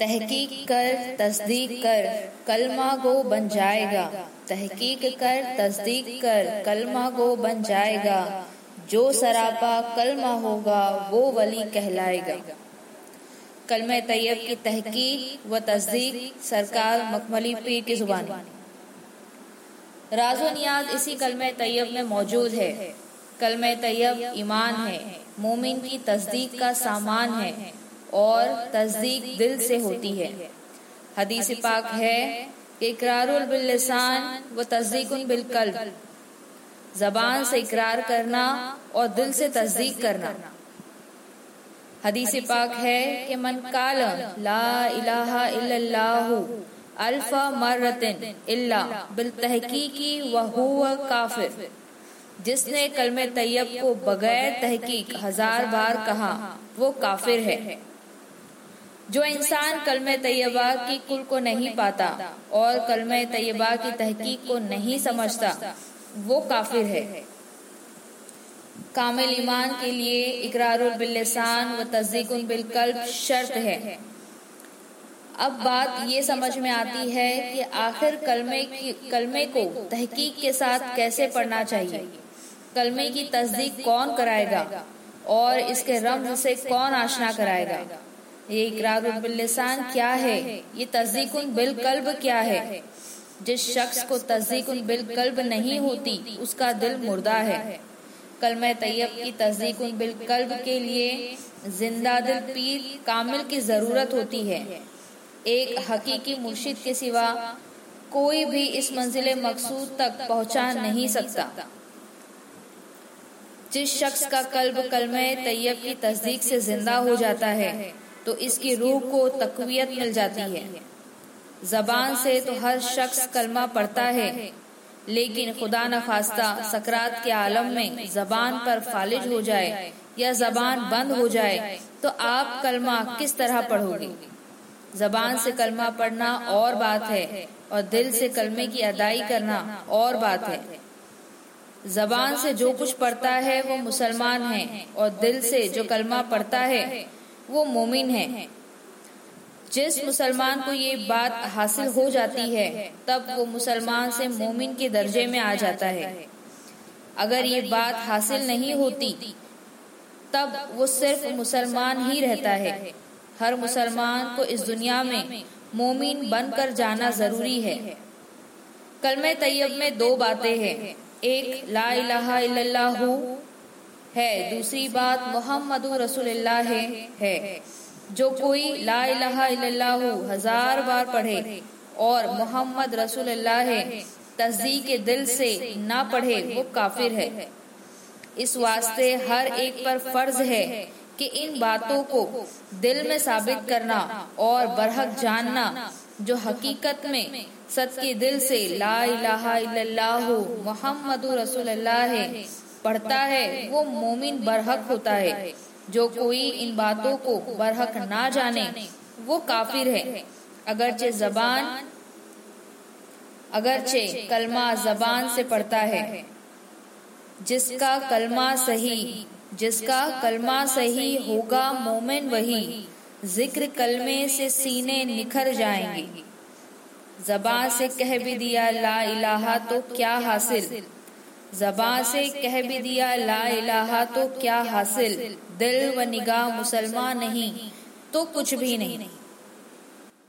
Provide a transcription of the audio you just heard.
तहकीक कर, तस्दीक कर, कलमा गो बन जाएगा। तहकीक कर, तस्दीक कर, कलमा गो बन जाएगा। जो सरापा कलमा होगा, वो वली कहलाएगा। कलम तैयब की तहकीक व तस्दीक, सरकार मखमली पीर की ज़ुबान। राजो नियाज इसी कलम तैयब में मौजूद है। कलम तैयब ईमान है। मोमिन की तस्दीक का सामान है। और तस्दीक दिल से होती है। हदीस पाक है कि इकरारुल बिल्लिसान व तस्दीक बिलकल जबान से इकरार करना और दिल से तस्दीक करना। हदीस पाक है कि मन काल ला इलाहा इल्लल्लाहु अल्फ़ा मर्रतिन इल्ला बिल तहकीकी व हुआ काफिर। जिसने कलमे तैयब को बगैर तहकीक हज़ार बार कहा, वो काफिर है। जो इंसान कलम तैयबा की कुल को नहीं पाता और कलम तैयबा की तहकीक को नहीं समझता, वो काफिर है। कामिल ईमान के लिए इकरार बिल्लिसान व तस्दीक बिलकल्ब शर्त है। अब बात ये समझ में आती है कि आखिर कलमे की, कलमे को तहकीक के साथ कैसे पढ़ना चाहिए? कलमे की तस्दीक कौन कराएगा और इसके रम्ज से कौन आशना कराएगा? ये इकरार बिल्लिसान क्या है? ये तस्दीक बिल कल्ब क्या है? जिस शख्स को तस्दीक बिल कल्ब नहीं होती, उसका दिल मुर्दा है। कलम तैयब की तस्दीक बिल कल्ब के लिए ज़िंदा दिल पीर कामिल की ज़रूरत होती है। एक हकीकी मुर्शिद के सिवा कोई भी इस मंजिल मकसूद तक पहुँचा नहीं सकता। जिस शख्स का कल्ब कलम तैयब की तस्दीक से ज़िंदा हो जाता है तो इसकी रूह को तकवीत मिल जाती है। जबान से तो हर शख्स कलमा पढ़ता है, लेकिन खुदा न खास्ता सकरात के आलम में जबान पर फालिज हो जाए या जबान बंद हो जाए तो आप कलमा किस तरह पढ़ोगे? जबान से कलमा पढ़ना और बात है और दिल से कलमे की अदाई करना और बात है। जबान से जो कुछ पढ़ता है वो मुसलमान है और दिल से जो कलमा पढ़ता है वो मोमिन है। जिस मुसलमान को ये बात हासिल हो जाती है, तब वो मुसलमान से मोमिन के दर्जे में आ जाता है। अगर ये बात हासिल नहीं होती, तब वो सिर्फ़ मुसलमान ही रहता है। हर मुसलमान को इस दुनिया में मोमिन बनकर जाना ज़रूरी है। कलम तैयब में दो बातें हैं। एक, ला इलाहा इल्लल्लाहु है। दूसरी बात मोहम्मद रसूलुल्लाह है, जो कोई ला इलाहा हज़ार बार पढ़े और मोहम्मद रसूलुल्लाह है तस्दीक के दिल से ना पढ़े वो काफिर है। इस वास्ते हर एक पर फ़र्ज़ है कि इन बातों को दिल में साबित करना और बरहक जानना जो हकीकत में सच के दिल से ला इलाहा मोहम्मद रसूलुल्लाह है पढ़ता है, वो मोमिन बरहक होता है। जो कोई इन बातों को बरहक ना जाने, वो काफिर है। अगरचे जबान, अगरचे कलमा जबान से पढ़ता है। जिसका कलमा सही, जिसका कलमा सही होगा मोमिन वही। ज़िक्र कलमे से सीने निखर जाएँगे। जबान से कह भी दिया, ला इलाहा तो क्या हासिल? जबान से कह भी दिया, ला इलाहा तो क्या हासिल? दिल व निगाह मुसलमान नहीं तो कुछ भी नहीं।